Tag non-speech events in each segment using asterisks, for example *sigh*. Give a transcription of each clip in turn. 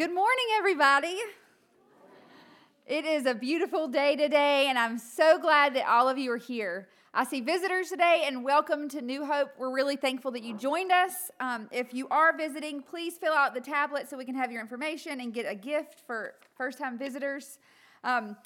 Good morning, everybody. It is a beautiful day today, and I'm so glad that all of you are here. I see visitors today, and welcome to New Hope. We're really thankful that you joined us. Um, if you are visiting, please fill out the tablet so we can have your information and get a gift for first time visitors. Um,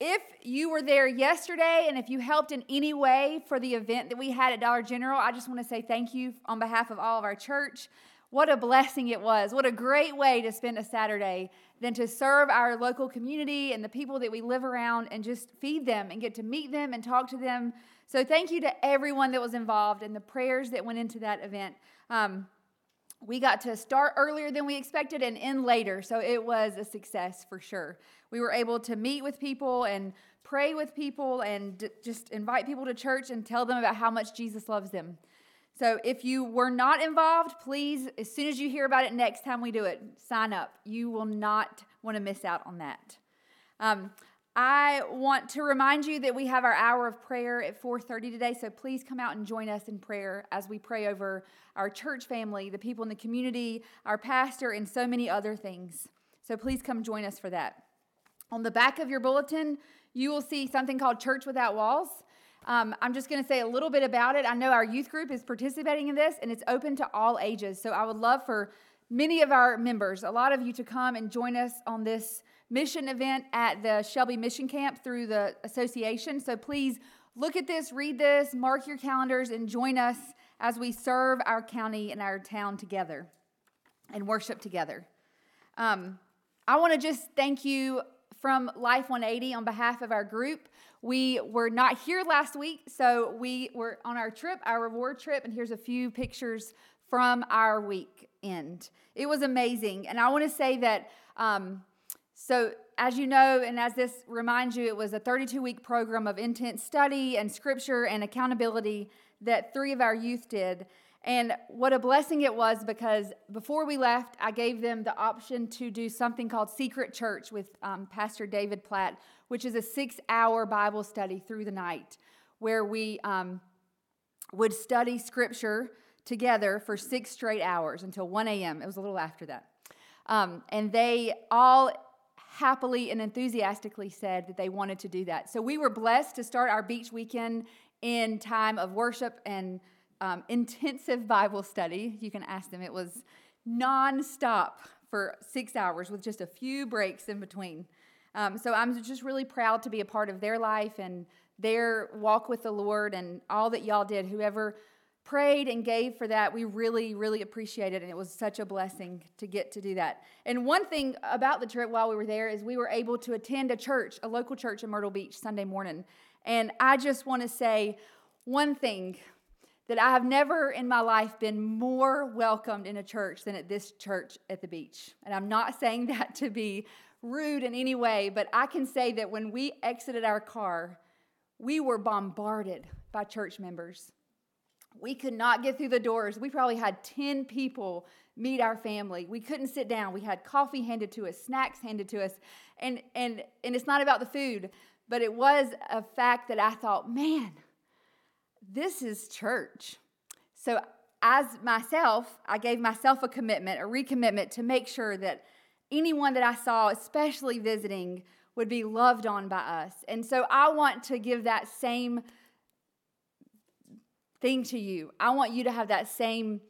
if you were there yesterday and if you helped in any way for the event that we had at Dollar General, I just want to say thank you on behalf of all of our church. What a blessing it was. What a great way to spend a Saturday than to serve our local community and the people that we live around and just feed them and get to meet them and talk to them. So, thank you to everyone that was involved and the prayers that went into that event. Um, we got to start earlier than we expected and end later, so it was a success for sure. We were able to meet with people and pray with people and d- just invite people to church and tell them about how much Jesus loves them. So if you were not involved, please, as soon as you hear about it next time we do it, sign up. You will not want to miss out on that. Um, I want to remind you that we have our hour of prayer at 4:30 today, so please come out and join us in prayer as we pray over our church family, the people in the community, our pastor, and so many other things. So please come join us for that. On the back of your bulletin, you will see something called Church Without Walls. Um, I'm just going to say a little bit about it. I know our youth group is participating in this, and it's open to all ages. So I would love for many of our members, a lot of you, to come and join us on this mission event at the Shelby Mission Camp through the association. So please look at this, read this, mark your calendars, and join us as we serve our county and our town together and worship together. Um, I want to just thank you from Life 180 on behalf of our group. We were not here last week, so we were on our trip, our reward trip, and here's a few pictures from our weekend. It was amazing. And I want to say that, um, so as you know, and as this reminds you, it was a 32 week program of intense study and scripture and accountability that three of our youth did. And what a blessing it was because before we left, I gave them the option to do something called Secret Church with um, Pastor David Platt, which is a six hour Bible study through the night where we um, would study scripture together for six straight hours until 1 a.m. It was a little after that. Um, and they all happily and enthusiastically said that they wanted to do that. So we were blessed to start our beach weekend in time of worship and um, intensive Bible study. You can ask them. It was nonstop for six hours with just a few breaks in between. Um, so I'm just really proud to be a part of their life and their walk with the Lord and all that y'all did. Whoever prayed and gave for that, we really, really appreciate it. And it was such a blessing to get to do that. And one thing about the trip while we were there is we were able to attend a church, a local church in Myrtle Beach Sunday morning. And I just want to say one thing that I have never in my life been more welcomed in a church than at this church at the beach. And I'm not *laughs* saying that to be rude in any way, but I can say that when we exited our car, we were bombarded by church members. We could not get through the doors. We probably had 10 people meet our family. We couldn't sit down. We had coffee handed to us, snacks handed to us. And, and, and it's not about the food, but it was a fact that I thought, man, this is church. So, as myself, I gave myself a commitment, a recommitment to make sure that anyone that I saw, especially visiting, would be loved on by us. And so, I want to give that same thing to you. I want you to have that same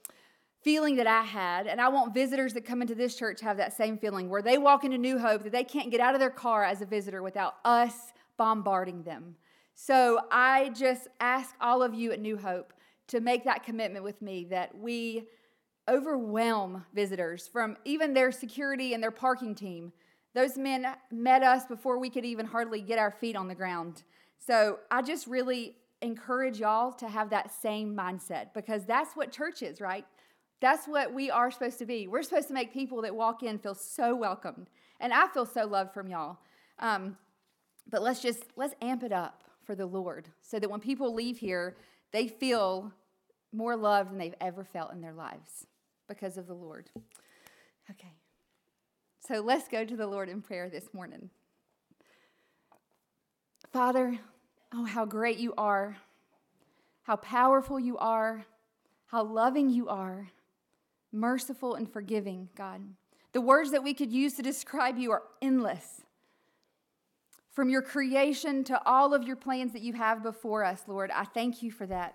feeling that I had, and I want visitors that come into this church have that same feeling where they walk into New Hope that they can't get out of their car as a visitor without us bombarding them. So I just ask all of you at New Hope to make that commitment with me that we overwhelm visitors from even their security and their parking team. Those men met us before we could even hardly get our feet on the ground. So I just really encourage y'all to have that same mindset because that's what church is, right? That's what we are supposed to be. We're supposed to make people that walk in feel so welcomed. And I feel so loved from y'all. Um, but let's just, let's amp it up for the Lord so that when people leave here, they feel more loved than they've ever felt in their lives because of the Lord. Okay. So let's go to the Lord in prayer this morning. Father, oh, how great you are, how powerful you are, how loving you are, merciful and forgiving, God. The words that we could use to describe you are endless. From your creation to all of your plans that you have before us, Lord, I thank you for that.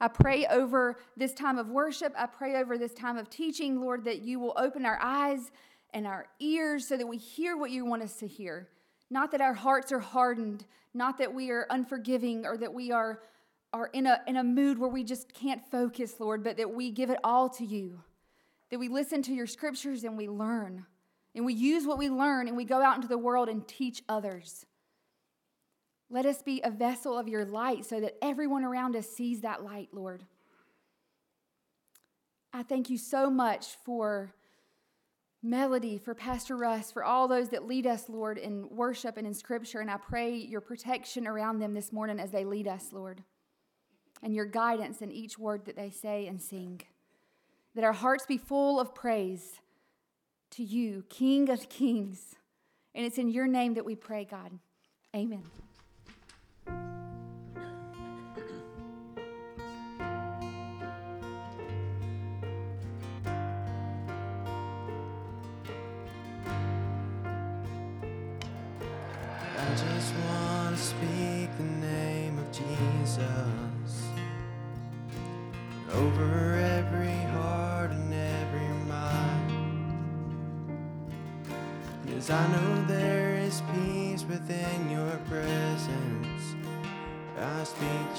I pray over this time of worship. I pray over this time of teaching, Lord, that you will open our eyes and our ears so that we hear what you want us to hear. Not that our hearts are hardened, not that we are unforgiving or that we are, are in, a, in a mood where we just can't focus, Lord, but that we give it all to you. That we listen to your scriptures and we learn. And we use what we learn and we go out into the world and teach others. Let us be a vessel of your light so that everyone around us sees that light, Lord. I thank you so much for Melody, for Pastor Russ, for all those that lead us, Lord, in worship and in scripture. And I pray your protection around them this morning as they lead us, Lord, and your guidance in each word that they say and sing. That our hearts be full of praise to you, King of Kings. And it's in your name that we pray, God. Amen.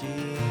Jesus.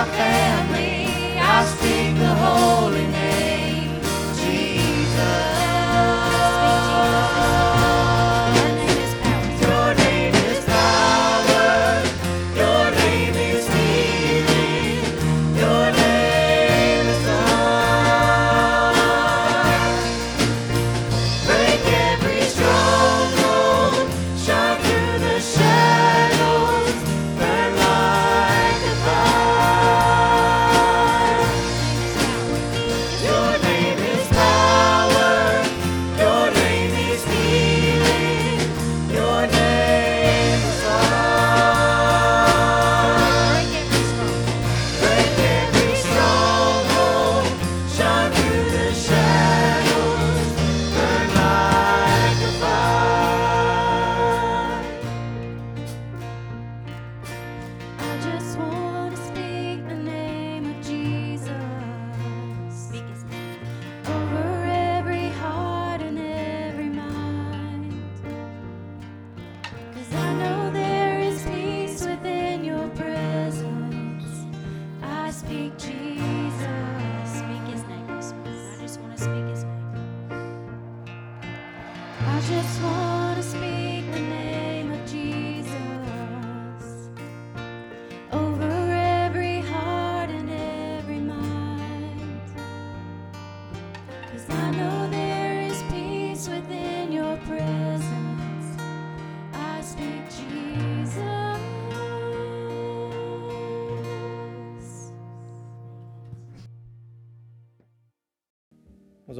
my family.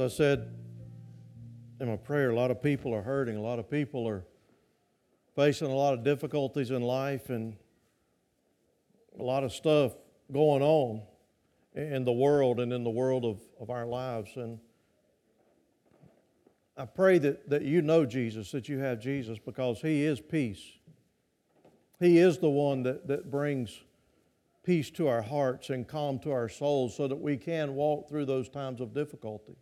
I said in my prayer, a lot of people are hurting. A lot of people are facing a lot of difficulties in life and a lot of stuff going on in the world and in the world of, of our lives. And I pray that, that you know Jesus, that you have Jesus, because He is peace. He is the one that, that brings peace to our hearts and calm to our souls so that we can walk through those times of difficulty.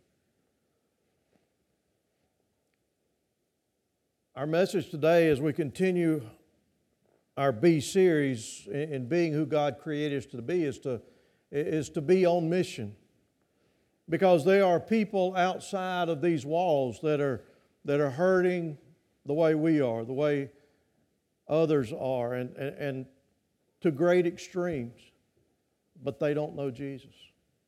Our message today, as we continue our B series in in being who God created us to be, is to, is to be on mission. Because there are people outside of these walls that are, that are hurting the way we are, the way others are, and, and, and to great extremes, but they don't know Jesus.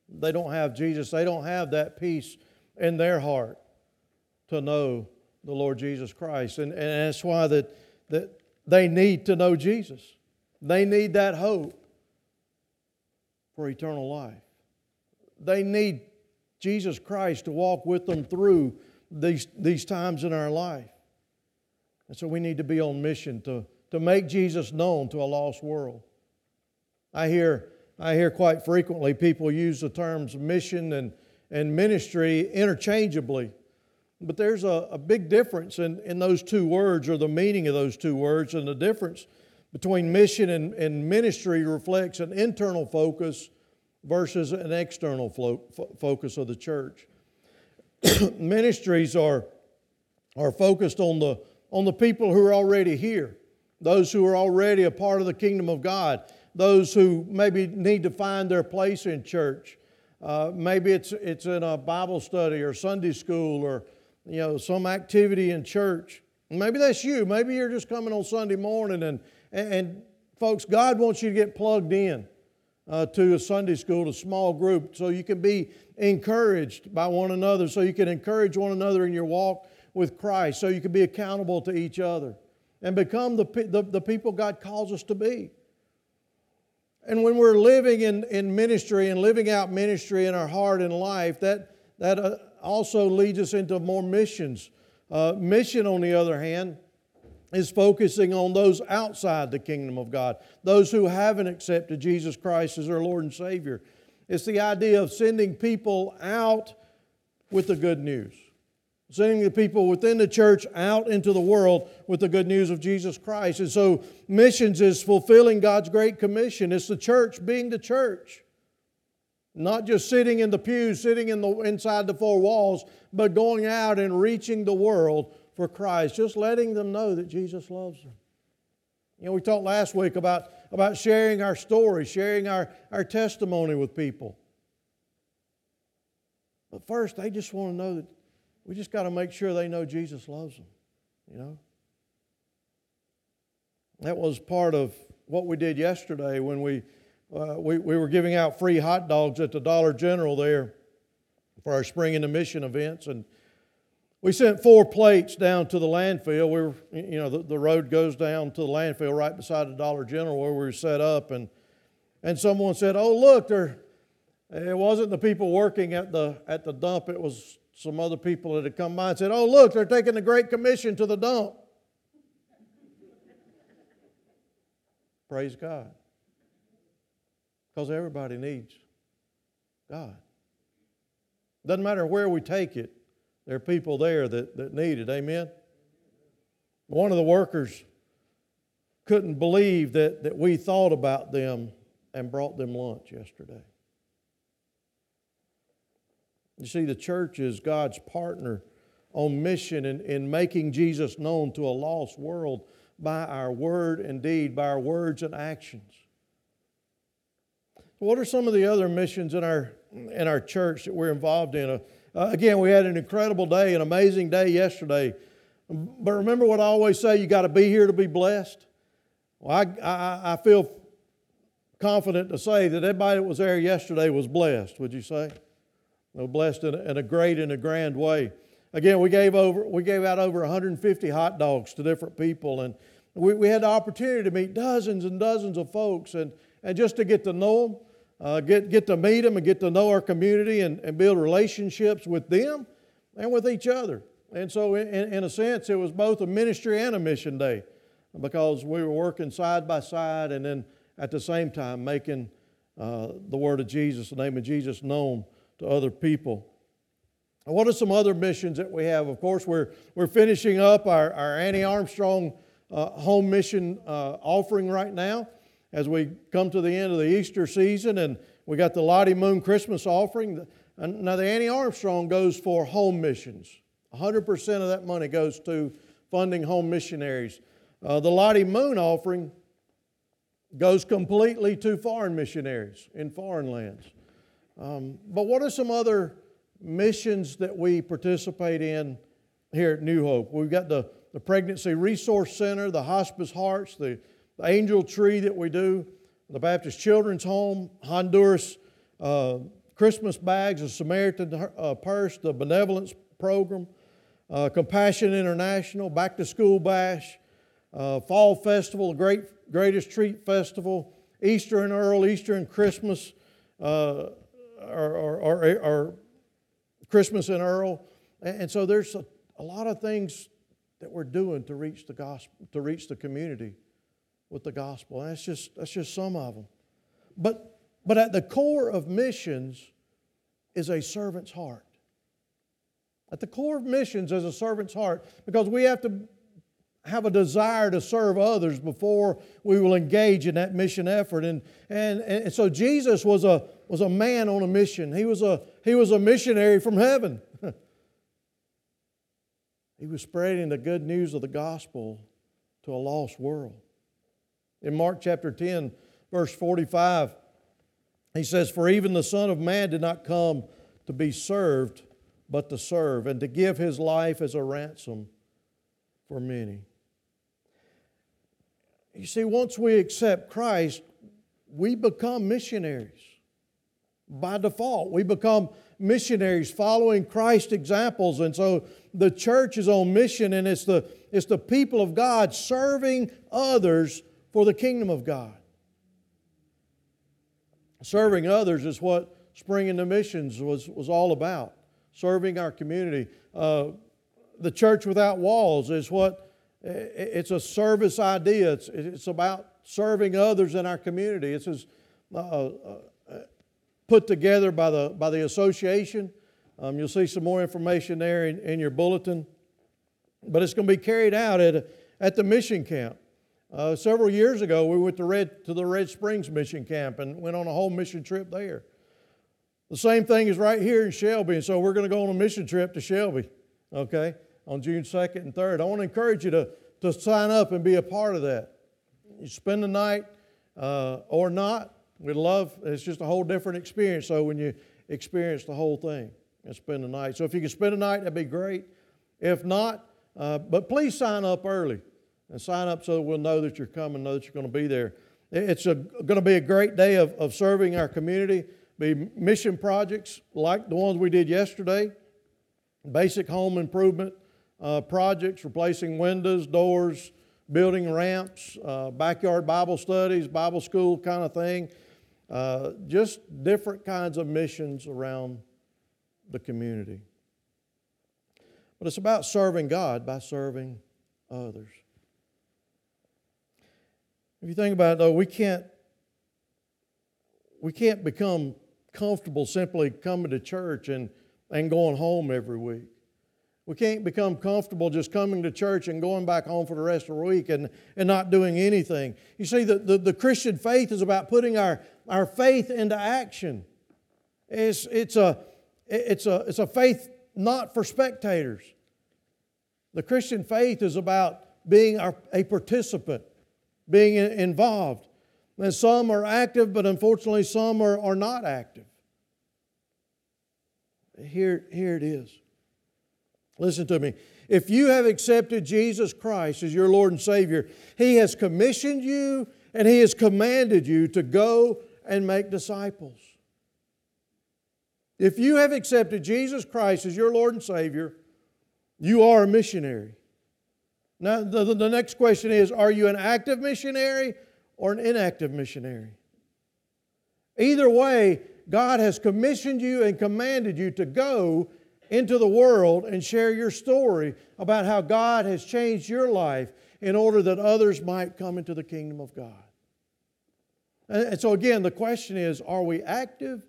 They don't have Jesus. They don't have that peace in their heart to know the Lord Jesus Christ. And, and that's why that, that they need to know Jesus. They need that hope for eternal life. They need Jesus Christ to walk with them through these, these times in our life. And so we need to be on mission to, to make Jesus known to a lost world. I hear, I hear quite frequently people use the terms mission and, and ministry interchangeably. But there's a, a big difference in, in those two words or the meaning of those two words. And the difference between mission and, and ministry reflects an internal focus versus an external fo- focus of the church. *clears throat* Ministries are, are focused on the, on the people who are already here, those who are already a part of the kingdom of God, those who maybe need to find their place in church. Uh, maybe it's, it's in a Bible study or Sunday school or you know, some activity in church. Maybe that's you. Maybe you're just coming on Sunday morning and, and, and folks, God wants you to get plugged in uh, to a Sunday school, a small group, so you can be encouraged by one another, so you can encourage one another in your walk with Christ, so you can be accountable to each other and become the, the, the people God calls us to be. And when we're living in, in ministry and living out ministry in our heart and life, that, that uh, also leads us into more missions. Uh, mission, on the other hand, is focusing on those outside the kingdom of God, those who haven't accepted Jesus Christ as their Lord and Savior. It's the idea of sending people out with the good news, sending the people within the church out into the world with the good news of Jesus Christ. And so, missions is fulfilling God's great commission. It's the church being the church. Not just sitting in the pews, sitting in the, inside the four walls, but going out and reaching the world for Christ, just letting them know that Jesus loves them. You know, we talked last week about, about sharing our story, sharing our, our testimony with people. But first, they just want to know that we just got to make sure they know Jesus loves them, you know? That was part of what we did yesterday when we, uh, we, we were giving out free hot dogs at the Dollar General there for our spring into mission events. And we sent four plates down to the landfill. We were, you know, the, the road goes down to the landfill right beside the Dollar General where we were set up. And, and someone said, Oh, look, there, it wasn't the people working at the, at the dump, it was some other people that had come by and said, Oh, look, they're taking the Great Commission to the dump. *laughs* Praise God. Because everybody needs God. Doesn't matter where we take it, there are people there that, that need it. Amen? One of the workers couldn't believe that, that we thought about them and brought them lunch yesterday. You see, the church is God's partner on mission in, in making Jesus known to a lost world by our word and deed, by our words and actions. What are some of the other missions in our, in our church that we're involved in? Uh, again, we had an incredible day, an amazing day yesterday. But remember what I always say you got to be here to be blessed? Well, I, I, I feel confident to say that everybody that was there yesterday was blessed, would you say? They blessed in a, in a great and a grand way. Again, we gave, over, we gave out over 150 hot dogs to different people, and we, we had the opportunity to meet dozens and dozens of folks and, and just to get to know them, uh, get, get to meet them and get to know our community and, and build relationships with them and with each other. And so, in, in a sense, it was both a ministry and a mission day because we were working side by side and then at the same time making uh, the word of Jesus, the name of Jesus, known to other people. And what are some other missions that we have? Of course, we're, we're finishing up our, our Annie Armstrong uh, home mission uh, offering right now as we come to the end of the Easter season, and we got the Lottie Moon Christmas offering. Now, the Annie Armstrong goes for home missions. 100% of that money goes to funding home missionaries. Uh, the Lottie Moon offering goes completely to foreign missionaries in foreign lands. Um, but what are some other missions that we participate in here at New Hope? We've got the, the Pregnancy Resource Center, the Hospice Hearts, the, the Angel Tree that we do, the Baptist Children's Home, Honduras uh, Christmas Bags, the Samaritan uh, Purse, the Benevolence Program, uh, Compassion International, Back to School Bash, uh, Fall Festival, the Great, Greatest Treat Festival, Easter and Earl, Easter and Christmas, uh, or, or, or, or, Christmas and Earl. And, and so there's a, a, lot of things that we're doing to reach the gospel, to reach the community with the gospel. And that's just, that's just some of them. But, but at the core of missions is a servant's heart. At the core of missions is a servant's heart because we have to have a desire to serve others before we will engage in that mission effort. And, and, and so Jesus was a, was a man on a mission. He was a, he was a missionary from heaven. *laughs* he was spreading the good news of the gospel to a lost world. In Mark chapter 10, verse 45, he says, For even the Son of Man did not come to be served, but to serve, and to give his life as a ransom for many. You see, once we accept Christ, we become missionaries by default. We become missionaries following Christ's examples. And so the church is on mission, and it's the, it's the people of God serving others for the kingdom of God. Serving others is what Spring into Missions was, was all about serving our community. Uh, the church without walls is what it's a service idea. It's, it's about serving others in our community. It's as, uh, uh, put together by the, by the association. Um, you'll see some more information there in, in your bulletin. But it's going to be carried out at, at the mission camp. Uh, several years ago, we went to, Red, to the Red Springs mission camp and went on a whole mission trip there. The same thing is right here in Shelby, and so we're going to go on a mission trip to Shelby, okay? on June 2nd and 3rd. I want to encourage you to, to sign up and be a part of that. You spend the night uh, or not, we'd love, it's just a whole different experience. So when you experience the whole thing and spend the night. So if you can spend a night, that'd be great. If not, uh, but please sign up early and sign up so we'll know that you're coming, know that you're going to be there. It's a, going to be a great day of, of serving our community, be mission projects like the ones we did yesterday, basic home improvement, uh, projects, replacing windows, doors, building ramps, uh, backyard Bible studies, Bible school kind of thing. Uh, just different kinds of missions around the community. But it's about serving God by serving others. If you think about it, though, we can't we can't become comfortable simply coming to church and, and going home every week. We can't become comfortable just coming to church and going back home for the rest of the week and, and not doing anything. You see, the, the, the Christian faith is about putting our, our faith into action. It's, it's, a, it's, a, it's a faith not for spectators. The Christian faith is about being a participant, being involved. And some are active, but unfortunately, some are, are not active. Here, here it is. Listen to me. If you have accepted Jesus Christ as your Lord and Savior, He has commissioned you and He has commanded you to go and make disciples. If you have accepted Jesus Christ as your Lord and Savior, you are a missionary. Now, the, the next question is Are you an active missionary or an inactive missionary? Either way, God has commissioned you and commanded you to go into the world and share your story about how God has changed your life in order that others might come into the kingdom of God. And so, again, the question is are we active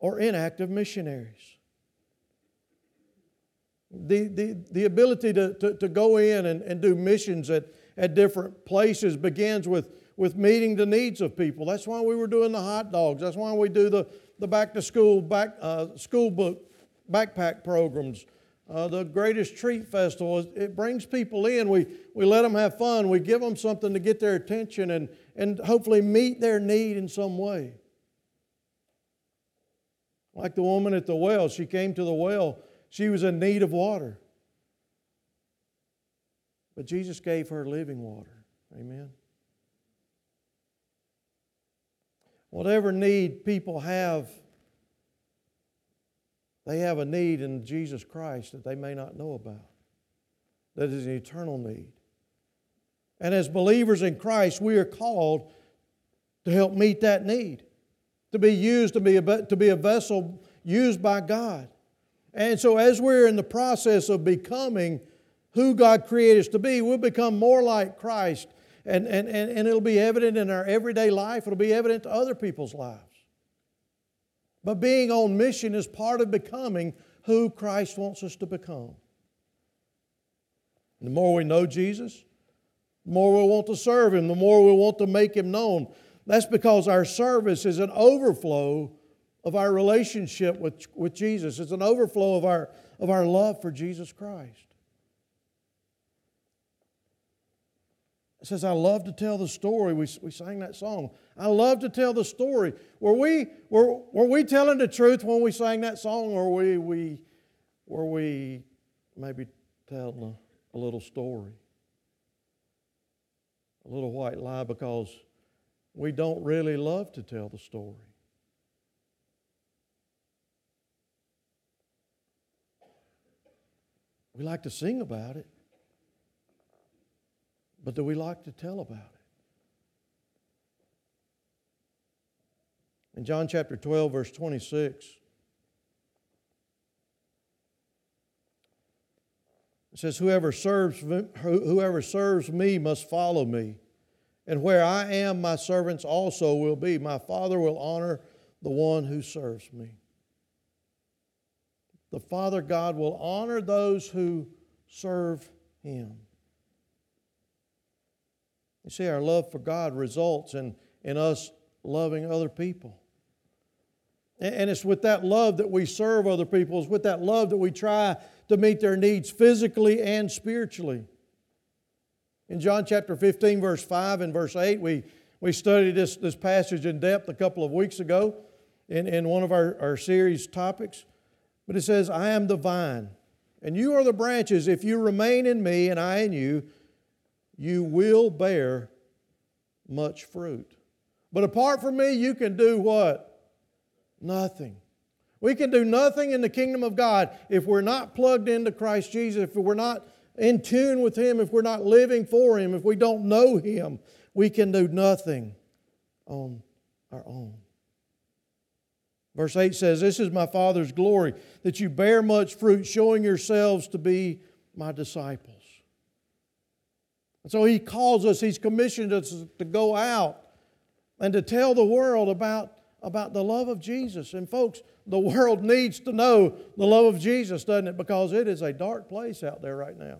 or inactive missionaries? The, the, the ability to, to, to go in and, and do missions at, at different places begins with, with meeting the needs of people. That's why we were doing the hot dogs. That's why we do the, the back to school, back, uh, school book backpack programs. Uh, the greatest treat festival it brings people in we, we let them have fun we give them something to get their attention and, and hopefully meet their need in some way like the woman at the well she came to the well she was in need of water but jesus gave her living water amen whatever need people have they have a need in Jesus Christ that they may not know about, that is an eternal need. And as believers in Christ, we are called to help meet that need, to be used, to be a, to be a vessel used by God. And so, as we're in the process of becoming who God created us to be, we'll become more like Christ. And, and, and, and it'll be evident in our everyday life, it'll be evident to other people's lives. But being on mission is part of becoming who Christ wants us to become. The more we know Jesus, the more we want to serve Him, the more we want to make Him known. That's because our service is an overflow of our relationship with, with Jesus. It's an overflow of our, of our love for Jesus Christ. It says, I love to tell the story. We, we sang that song. I love to tell the story. Were we, were, were we telling the truth when we sang that song, or were we, we, were we maybe telling a, a little story? A little white lie because we don't really love to tell the story. We like to sing about it. But do we like to tell about it? In John chapter 12, verse 26, it says, Whoever serves, whoever serves me must follow me. And where I am, my servants also will be. My Father will honor the one who serves me. The Father God will honor those who serve him. You see, our love for God results in, in us loving other people. And, and it's with that love that we serve other people, it's with that love that we try to meet their needs physically and spiritually. In John chapter 15, verse 5 and verse 8, we, we studied this, this passage in depth a couple of weeks ago in, in one of our, our series topics. But it says, I am the vine, and you are the branches. If you remain in me and I in you, you will bear much fruit. But apart from me, you can do what? Nothing. We can do nothing in the kingdom of God if we're not plugged into Christ Jesus, if we're not in tune with Him, if we're not living for Him, if we don't know Him. We can do nothing on our own. Verse 8 says, This is my Father's glory, that you bear much fruit, showing yourselves to be my disciples. And so he calls us, he's commissioned us to go out and to tell the world about, about the love of Jesus. And folks, the world needs to know the love of Jesus, doesn't it? Because it is a dark place out there right now.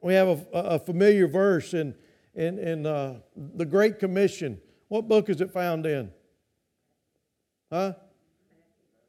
We have a, a familiar verse in, in, in uh, the Great Commission. What book is it found in? Huh?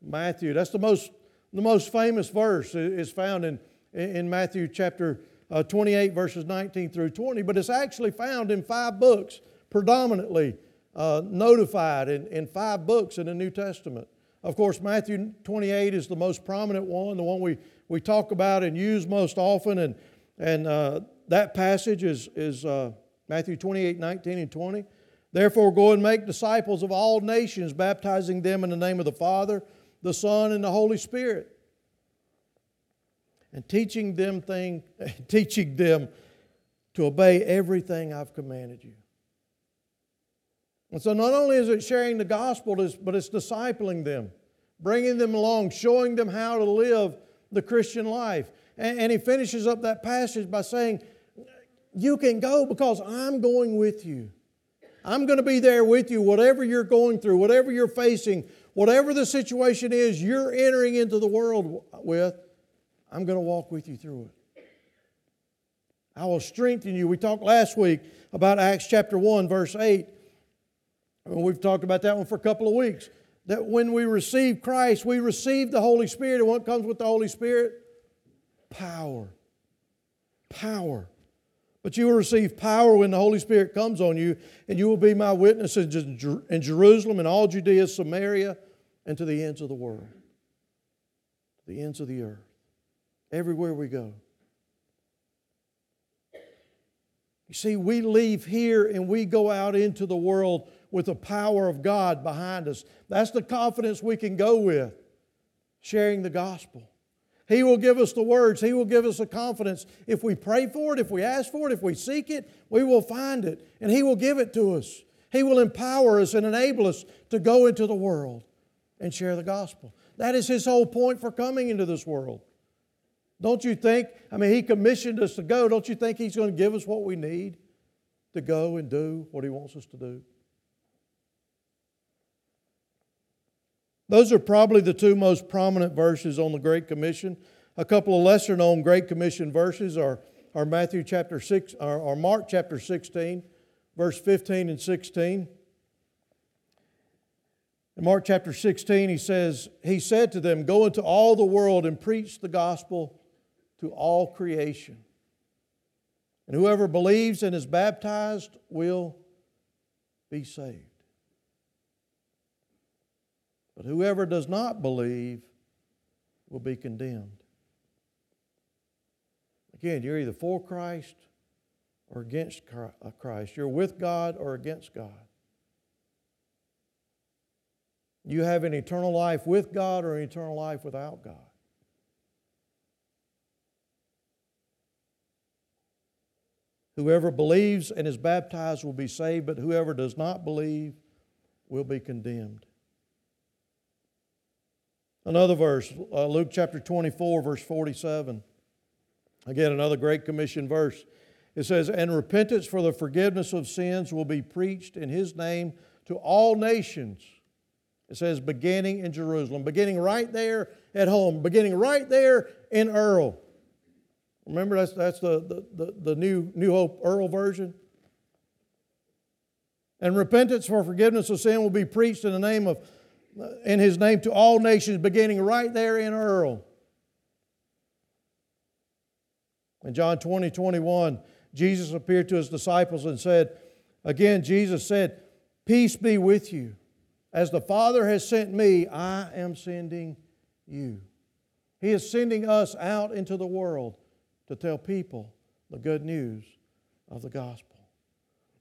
Matthew. That's the most the most famous verse is found in, in Matthew chapter uh, 28, verses 19 through 20, but it's actually found in five books, predominantly uh, notified in, in five books in the New Testament. Of course, Matthew 28 is the most prominent one, the one we, we talk about and use most often. And, and uh, that passage is, is uh, Matthew 28 19 and 20. Therefore, go and make disciples of all nations, baptizing them in the name of the Father, the Son, and the Holy Spirit, and teaching them thing, *laughs* teaching them to obey everything I've commanded you. And so, not only is it sharing the gospel, but it's discipling them, bringing them along, showing them how to live the Christian life. And, he finishes up that passage by saying, You can go because I'm going with you. I'm going to be there with you, whatever you're going through, whatever you're facing, whatever the situation is you're entering into the world with, I'm going to walk with you through it. I will strengthen you. We talked last week about Acts chapter 1, verse 8. We've talked about that one for a couple of weeks. That when we receive Christ, we receive the Holy Spirit. And what comes with the Holy Spirit? Power. Power. But you will receive power when the Holy Spirit comes on you, and you will be my witnesses in Jerusalem and all Judea, Samaria, and to the ends of the world, the ends of the earth, everywhere we go. You see, we leave here and we go out into the world with the power of God behind us. That's the confidence we can go with, sharing the gospel. He will give us the words. He will give us the confidence. If we pray for it, if we ask for it, if we seek it, we will find it. And He will give it to us. He will empower us and enable us to go into the world and share the gospel. That is His whole point for coming into this world. Don't you think? I mean, He commissioned us to go. Don't you think He's going to give us what we need to go and do what He wants us to do? Those are probably the two most prominent verses on the Great Commission. A couple of lesser known Great Commission verses are, are Matthew chapter 6 or, or Mark chapter 16, verse 15 and 16. In Mark chapter 16, he says, He said to them, Go into all the world and preach the gospel to all creation. And whoever believes and is baptized will be saved. But whoever does not believe will be condemned. Again, you're either for Christ or against uh, Christ. You're with God or against God. You have an eternal life with God or an eternal life without God. Whoever believes and is baptized will be saved, but whoever does not believe will be condemned. Another verse, uh, Luke chapter 24, verse 47. Again, another Great Commission verse. It says, And repentance for the forgiveness of sins will be preached in His name to all nations. It says, beginning in Jerusalem, beginning right there at home, beginning right there in Earl. Remember, that's, that's the, the, the, the new, new Hope Earl version. And repentance for forgiveness of sin will be preached in the name of in his name to all nations, beginning right there in Earl. In John 20, 21, Jesus appeared to his disciples and said, Again, Jesus said, Peace be with you. As the Father has sent me, I am sending you. He is sending us out into the world to tell people the good news of the gospel.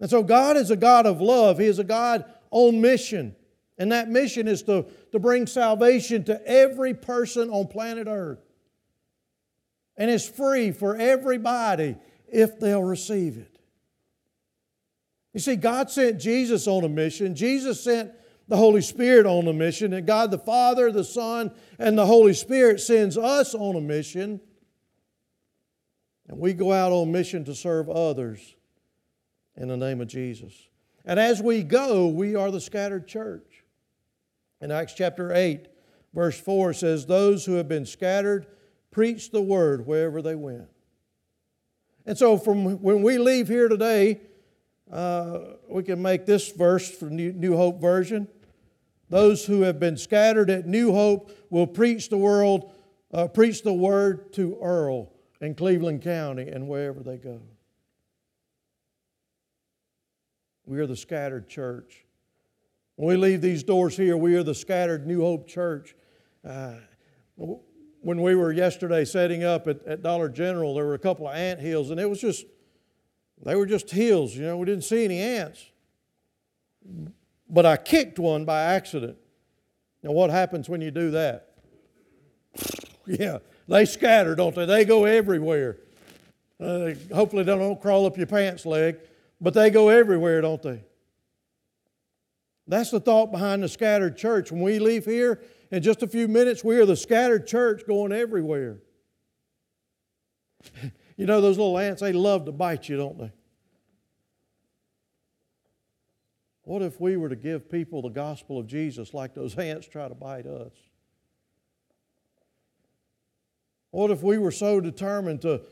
And so, God is a God of love, He is a God on mission. And that mission is to, to bring salvation to every person on planet Earth. And it's free for everybody if they'll receive it. You see, God sent Jesus on a mission. Jesus sent the Holy Spirit on a mission. And God the Father, the Son, and the Holy Spirit sends us on a mission. And we go out on mission to serve others in the name of Jesus. And as we go, we are the scattered church. In Acts chapter 8, verse 4 says, Those who have been scattered preach the word wherever they went. And so, from when we leave here today, uh, we can make this verse from New, New Hope Version. Those who have been scattered at New Hope will preach the world, uh, preach the word to Earl in Cleveland County and wherever they go. We are the scattered church. When we leave these doors here, we are the scattered New Hope Church. Uh, when we were yesterday setting up at, at Dollar General, there were a couple of ant hills, and it was just, they were just hills. You know, we didn't see any ants. But I kicked one by accident. Now, what happens when you do that? *laughs* yeah, they scatter, don't they? They go everywhere. Uh, hopefully, they don't crawl up your pants leg, but they go everywhere, don't they? That's the thought behind the scattered church. When we leave here in just a few minutes, we are the scattered church going everywhere. *laughs* you know, those little ants, they love to bite you, don't they? What if we were to give people the gospel of Jesus like those *laughs* ants try to bite us? What if we were so determined to,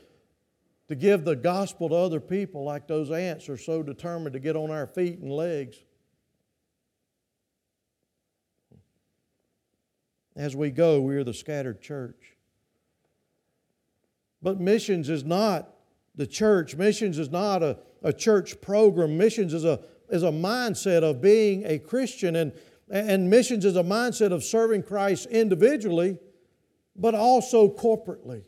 to give the gospel to other people like those ants are so determined to get on our feet and legs? As we go, we are the scattered church. But missions is not the church. Missions is not a, a church program. Missions is a is a mindset of being a Christian, and, and missions is a mindset of serving Christ individually, but also corporately.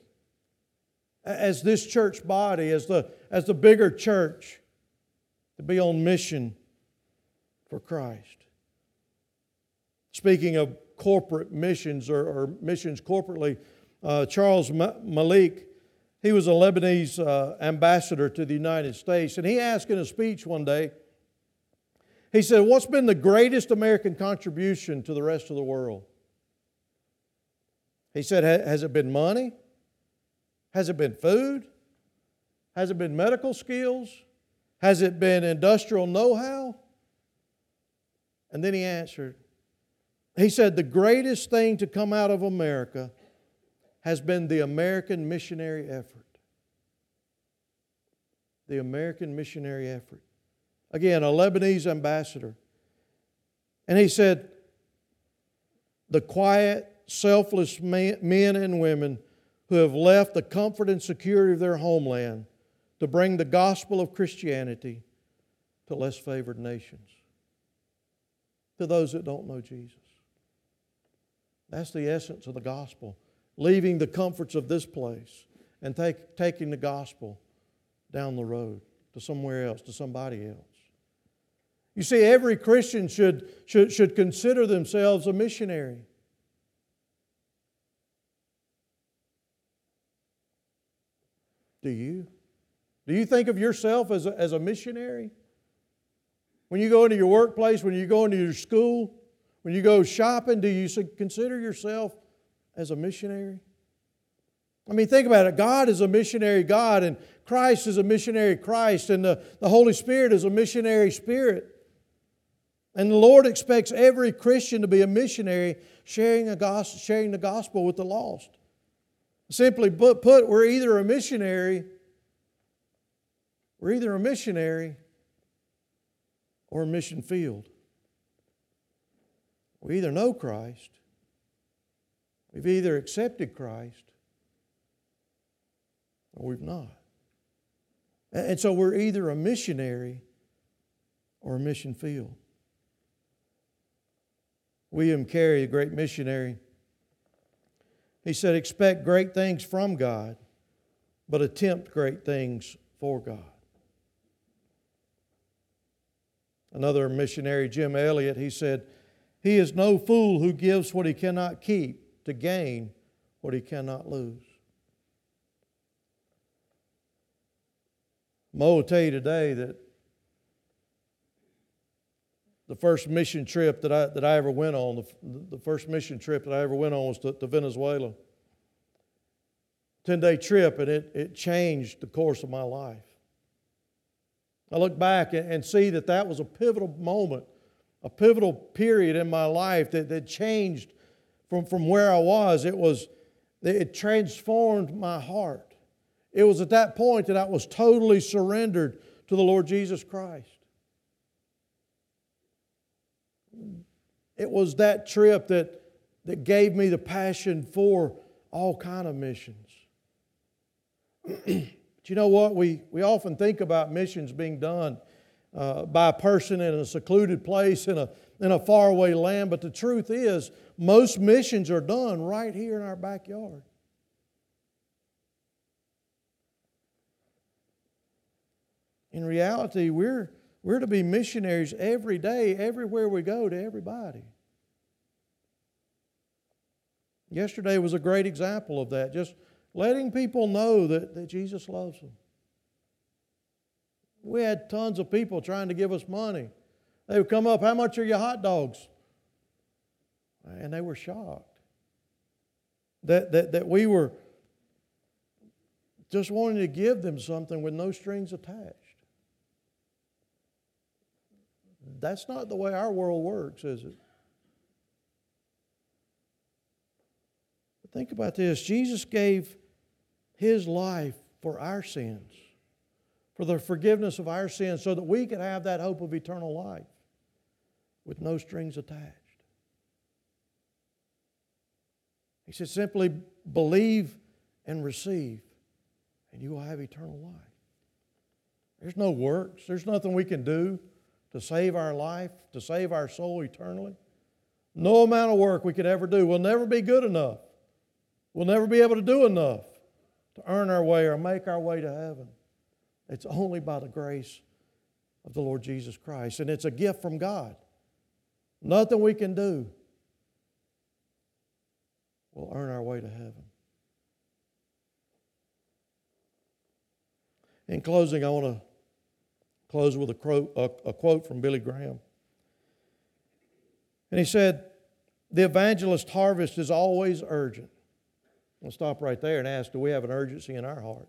As this church body, as the, as the bigger church, to be on mission for Christ. Speaking of corporate missions or, or missions corporately, uh, Charles Malik, he was a Lebanese uh, ambassador to the United States, and he asked in a speech one day, he said, What's been the greatest American contribution to the rest of the world? He said, Has it been money? Has it been food? Has it been medical skills? Has it been industrial know how? And then he answered, He said, The greatest thing to come out of America has been the American missionary effort. The American missionary effort. Again, a Lebanese ambassador. And he said, The quiet, selfless men and women who have left the comfort and security of their homeland to bring the gospel of Christianity to less favored nations, to those that don't know Jesus. That's the essence of the gospel. Leaving the comforts of this place and take, taking the gospel down the road to somewhere else, to somebody else. You see, every Christian should, should, should consider themselves a missionary. Do you? Do you think of yourself as a, as a missionary? When you go into your workplace, when you go into your school, when you go shopping, do you consider yourself as a missionary? I mean, think about it. God is a missionary God, and Christ is a missionary Christ, and the, the Holy Spirit is a missionary Spirit. And the Lord expects every Christian to be a missionary sharing, a gospel, sharing the gospel with the lost. Simply put, we're either a missionary, we're either a missionary or a mission field. We either know Christ, we've either accepted Christ, or we've not. And so we're either a missionary or a mission field. William Carey, a great missionary, he said, Expect great things from God, but attempt great things for God. Another missionary, Jim Elliot, he said, He is no fool who gives what he cannot keep to gain what he cannot lose. Mo will tell you today that the first mission trip that I, that I ever went on, the, the first mission trip that I ever went on was to, to Venezuela. 10 day trip, and it, it changed the course of my life. I look back and see that that was a pivotal moment, a pivotal period in my life that, that changed from, from where I was. It was, it transformed my heart. It was at that point that I was totally surrendered to the Lord Jesus Christ. It was that trip that, that gave me the passion for all kind of missions. *clears throat* but you know what? We, we often think about missions being done uh, by a person in a secluded place in a, in a faraway land. But the truth is, most missions are done right here in our backyard. In reality, we're, we're to be missionaries every day, everywhere we go, to everybody. Yesterday was a great example of that, just letting people know that, that Jesus loves them. We had tons of people trying to give us money. They would come up, How much are your hot dogs? And they were shocked that, that, that we were just wanting to give them something with no strings attached. That's not the way our world works, is it? But think about this Jesus gave his life for our sins, for the forgiveness of our sins, so that we could have that hope of eternal life with no strings attached. He said, simply believe and receive, and you will have eternal life. There's no works, there's nothing we can do to save our life, to save our soul eternally. No amount of work we could ever do will never be good enough. We'll never be able to do enough to earn our way or make our way to heaven. It's only by the grace of the Lord Jesus Christ. And it's a gift from God. Nothing we can do will earn our way to heaven. In closing, I want to close with a quote, a, a quote from Billy Graham. And he said, The evangelist harvest is always urgent. I'll stop right there and ask Do we have an urgency in our heart?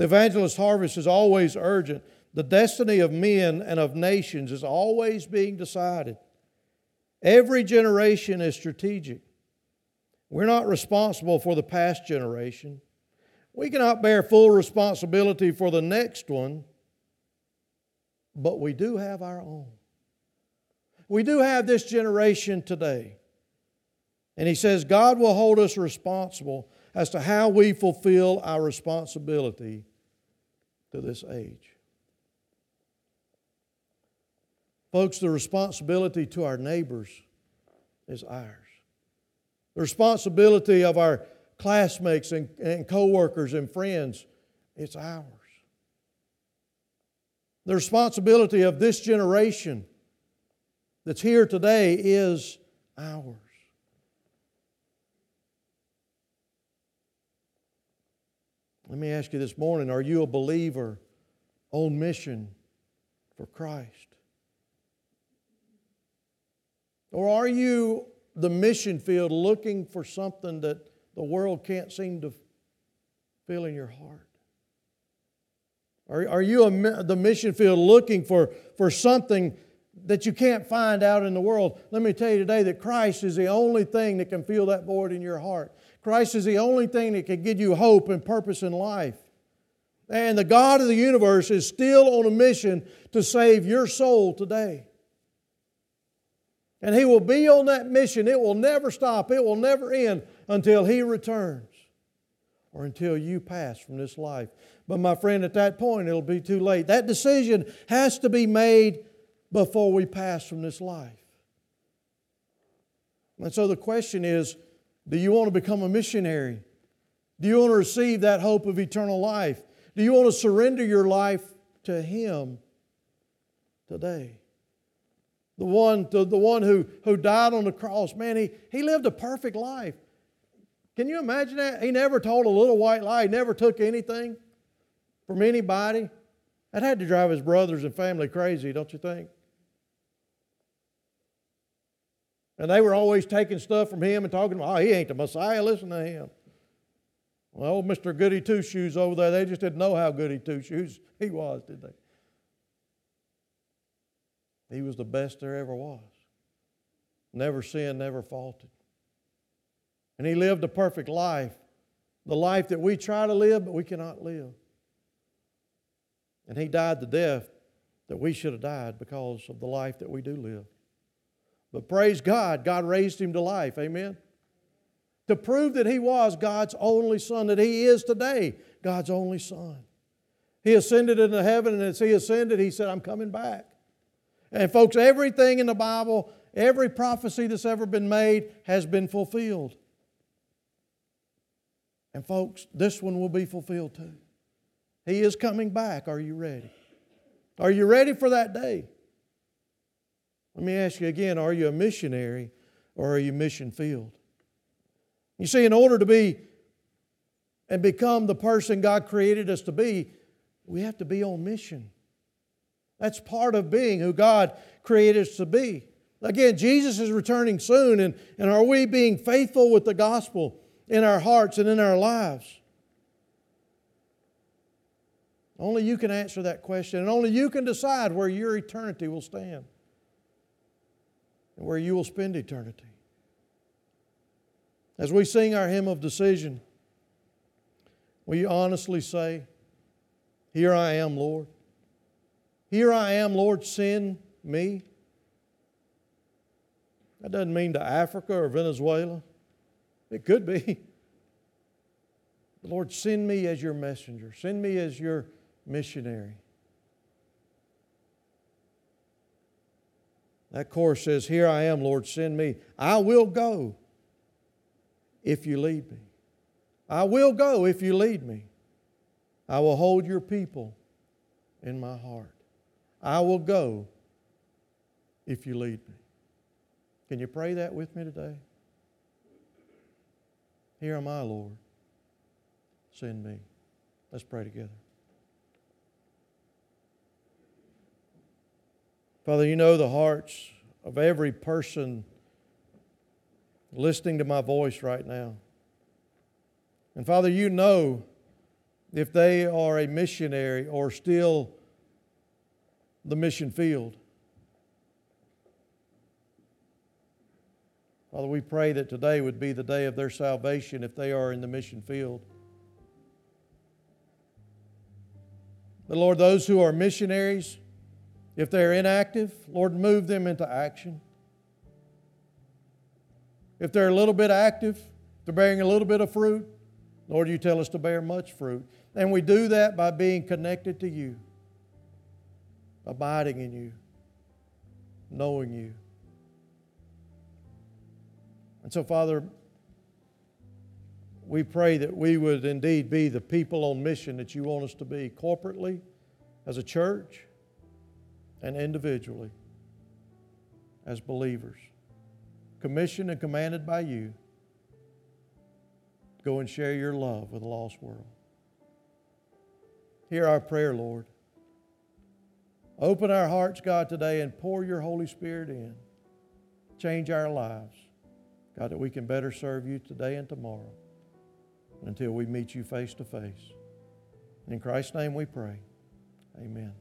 The evangelist harvest is always urgent. The destiny of men and of nations is always being decided. Every generation is strategic. We're not responsible for the past generation. We cannot bear full responsibility for the next one, but we do have our own. We do have this generation today. And he says God will hold us responsible as to how we fulfill our responsibility to this age. Folks, the responsibility to our neighbors is ours. The responsibility of our classmates and, and co-workers and friends, it's ours. The responsibility of this generation that's here today is ours. Let me ask you this morning are you a believer on mission for Christ? Or are you the mission field looking for something that the world can't seem to feel in your heart? Are, are you a, the mission field looking for, for something that you can't find out in the world? Let me tell you today that Christ is the only thing that can fill that void in your heart. Christ is the only thing that can give you hope and purpose in life. And the God of the universe is still on a mission to save your soul today. And He will be on that mission. It will never stop, it will never end until He returns or until you pass from this life. But my friend, at that point, it'll be too late. That decision has to be made before we pass from this life. And so the question is do you want to become a missionary? Do you want to receive that hope of eternal life? Do you want to surrender your life to Him today? The one, the, the one who, who died on the cross, man, he, he lived a perfect life. Can you imagine that? He never told a little white lie. He never took anything from anybody. That had to drive his brothers and family crazy, don't you think? And they were always taking stuff from him and talking about, oh, he ain't the Messiah, listen to him. Well, Mr. Goody Two Shoes over there, they just didn't know how goody two shoes *laughs* he was, did they? He was the best there ever was. Never sinned, never faulted. And he lived a perfect life, the life that we try to live, but we cannot live. And he died the death that we should have died because of the life that we do live. But praise God, God raised him to life. Amen. To prove that he was God's only son, that he is today God's only son. He ascended into heaven, and as he ascended, he said, I'm coming back. And folks, everything in the Bible, every prophecy that's ever been made has been fulfilled. And folks, this one will be fulfilled too. He is coming back. Are you ready? Are you ready for that day? Let me ask you again are you a missionary or are you mission field? You see, in order to be and become the person God created us to be, we have to be on mission. That's part of being who God created us to be. Again, Jesus is returning soon, and, and are we being faithful with the gospel in our hearts and in our lives? Only you can answer that question, and only you can decide where your eternity will stand and where you will spend eternity. As we sing our hymn of decision, you honestly say, Here I am, Lord? Here I am, Lord, send me. That doesn't mean to Africa or Venezuela. It could be. *laughs* Lord, send me as your messenger, send me as your missionary. That chorus says, Here I am, Lord, send me. I will go if you lead me. I will go if you lead me. I will hold your people in my heart. I will go if you lead me. Can you pray that with me today? Here am I, Lord. Send me. Let's pray together. Father, you know the hearts of every person listening to my voice right now. And Father, you know if they are a missionary or still the mission field. Father, we pray that today would be the day of their salvation if they are in the mission field. But Lord, those who are missionaries, if they're inactive, Lord, move them into action. If they're a little bit active, they're bearing a little bit of fruit, Lord, you tell us to bear much fruit. And we do that by being connected to you abiding in you, knowing you. And so, Father, we pray that we would indeed be the people on mission that you want us to be, corporately, as a church, and individually, as believers. Commissioned and commanded by you. Go and share your love with a lost world. Hear our prayer, Lord. Open our hearts, God, today and pour your Holy Spirit in. Change our lives, God, that we can better serve you today and tomorrow until we meet you face to face. In Christ's name we pray. Amen.